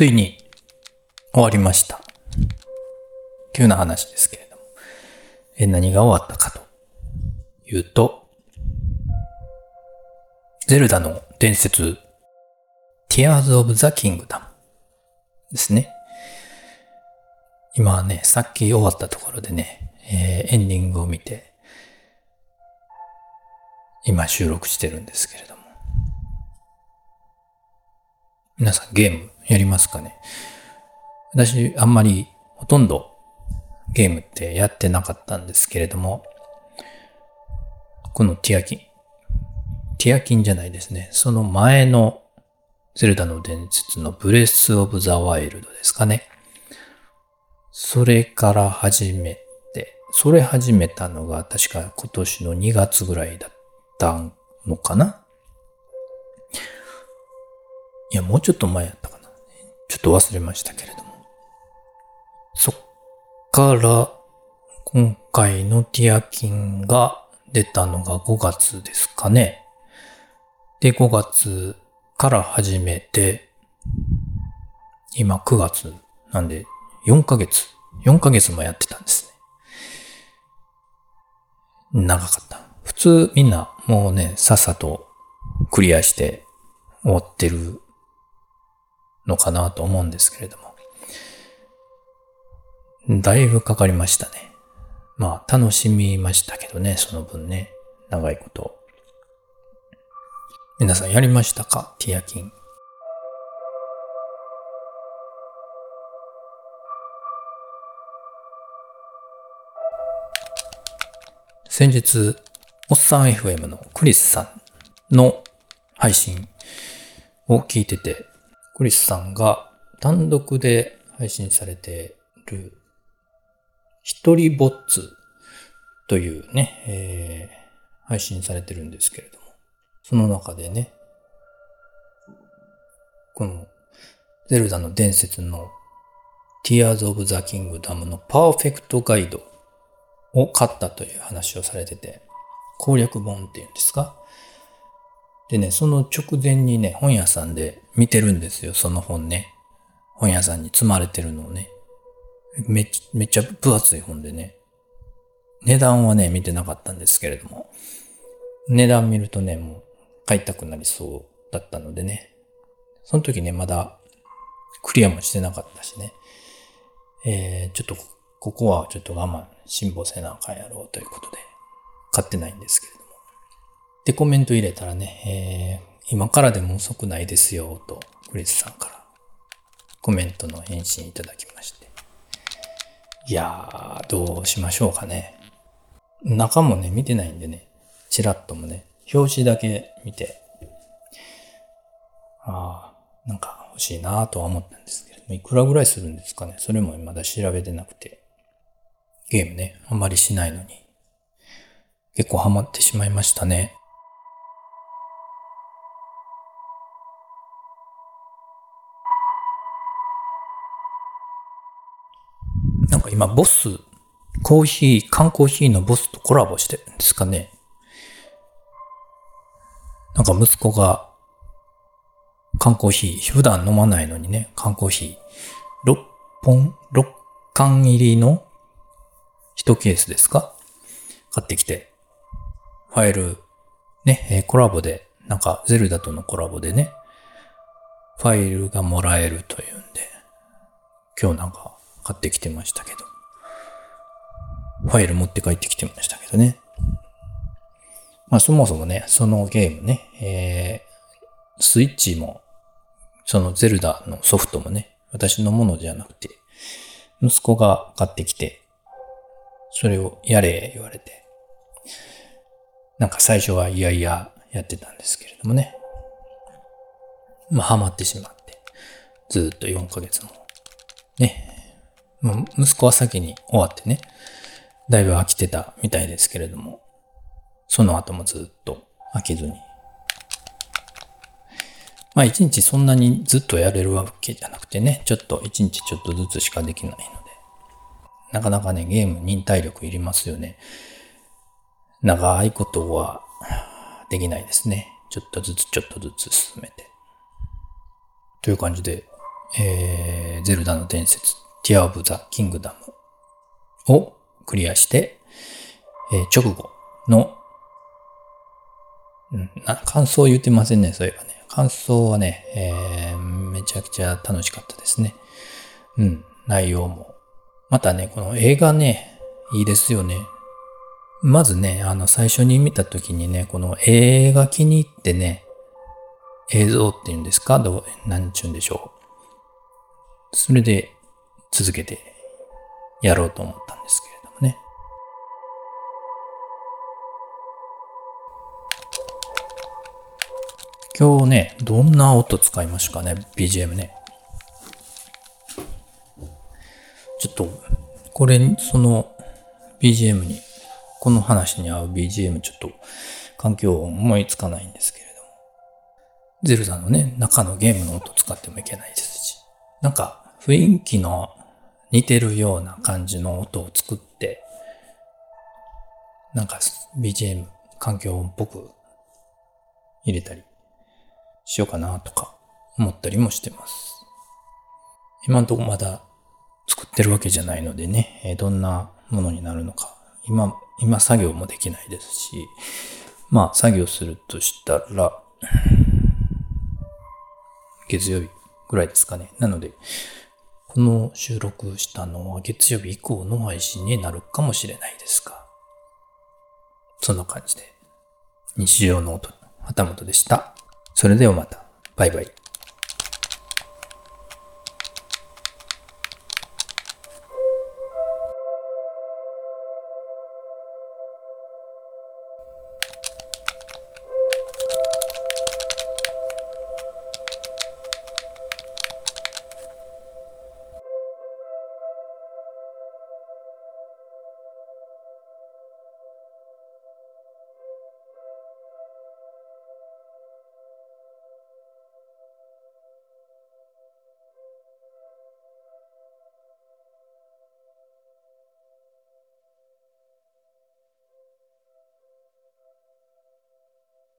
ついに終わりました。急な話ですけれども。え、何が終わったかというと、ゼルダの伝説、Tears of the Kingdom ですね。今はね、さっき終わったところでね、えーエンディングを見て、今収録してるんですけれども。皆さんゲームやりますかね私、あんまりほとんどゲームってやってなかったんですけれども、このティアキン、ティアキンじゃないですね。その前のゼルダの伝説のブレス・オブ・ザ・ワイルドですかね。それから始めて、それ始めたのが確か今年の2月ぐらいだったのかないや、もうちょっと前やった。ちょっと忘れましたけれども。そっから、今回のティアキンが出たのが5月ですかね。で、5月から始めて、今9月なんで4ヶ月、4ヶ月もやってたんですね。長かった。普通みんなもうね、さっさとクリアして終わってるのかなと思うんですけれども。だいぶかかりましたね。まあ楽しみましたけどね、その分ね。長いこと。皆さんやりましたか？ティアキン。先日、おっさん FM のクリスさんの配信を聞いてて、クリスさんが単独で配信されてる、一人ぼっつというね、えー配信されてるんですけれども、その中でね、このゼルダの伝説の Tears of the Kingdom のパーフェクトガイドを買ったという話をされてて、攻略本っていうんですか？でね、その直前にね、本屋さんで見てるんですよ、その本ね。本屋さんに積まれてるのをね。めっちゃ、めっちゃ分厚い本でね。値段はね、見てなかったんですけれども。値段見るとね、もう買いたくなりそうだったのでね。その時ね、まだクリアもしてなかったしね。えー、ちょっとこ、こはちょっと我慢、辛抱せなあかんやろうということで、買ってないんですけど。で、コメント入れたらね、えー、今からでも遅くないですよ、と、クリスさんからコメントの返信いただきまして。いやー、どうしましょうかね。中もね、見てないんでね、チラッともね、表紙だけ見て、ああ、なんか欲しいなとは思ったんですけど、いくらぐらいするんですかね。それもまだ調べてなくて、ゲームね、あんまりしないのに、結構ハマってしまいましたね。なんか今、ボス、コーヒー、缶コーヒーのボスとコラボしてるんですかね。なんか息子が、缶コーヒー、普段飲まないのにね、缶コーヒー、6本、6缶入りの1ケースですか？買ってきて、ファイル、ね、コラボで、なんか、ゼルダとのコラボでね、ファイルがもらえるというんで、今日なんか買ってきてましたけど、ファイル持って帰ってきてましたけどね。まあそもそもね、そのゲームね、えー、スイッチも、そのゼルダのソフトもね、私のものじゃなくて、息子が買ってきて、それをやれ言われて、なんか最初はいやいややってたんですけれどもね。まあハマってしまって、ずっと4ヶ月も、ね、息子は先に終わってね、だいぶ飽きてたみたいですけれども、その後もずっと飽きずに。まあ一日そんなにずっとやれるわけじゃなくてね、ちょっと一日ちょっとずつしかできないので、なかなかね、ゲーム忍耐力いりますよね。長いことはできないですね。ちょっとずつちょっとずつ進めて。という感じで、えー、ゼルダの伝説、ティア・オブ・ザ・キングダムをクリアして、えー、直後の、うん、感想を言ってませんね、そういえばね。感想はね、えー、めちゃくちゃ楽しかったですね。うん、内容も。またね、この映画ね、いいですよね。まずね、あの、最初に見た時にね、この映画気に入ってね、映像っていうんですか？どう、何ちゅうんでしょう。それで続けてやろうと思ったんですけれどもね。今日ね、どんな音使いましたかね ?BGM ね。ちょっと、これ、その、BGM に、この話に合う BGM ちょっと環境思いつかないんですけれども。ゼルダのね、中のゲームの音使ってもいけないですし。なんか雰囲気の似てるような感じの音を作って、なんか BGM 環境音っぽく入れたりしようかなとか思ったりもしてます。今んとこまだ作ってるわけじゃないのでね、どんなものになるのか。今、今作業もできないですし、まあ作業するとしたら、月曜日ぐらいですかね。なので、この収録したのは月曜日以降の配信になるかもしれないですが、そんな感じで、日常の音、旗本でした。それではまた。バイバイ。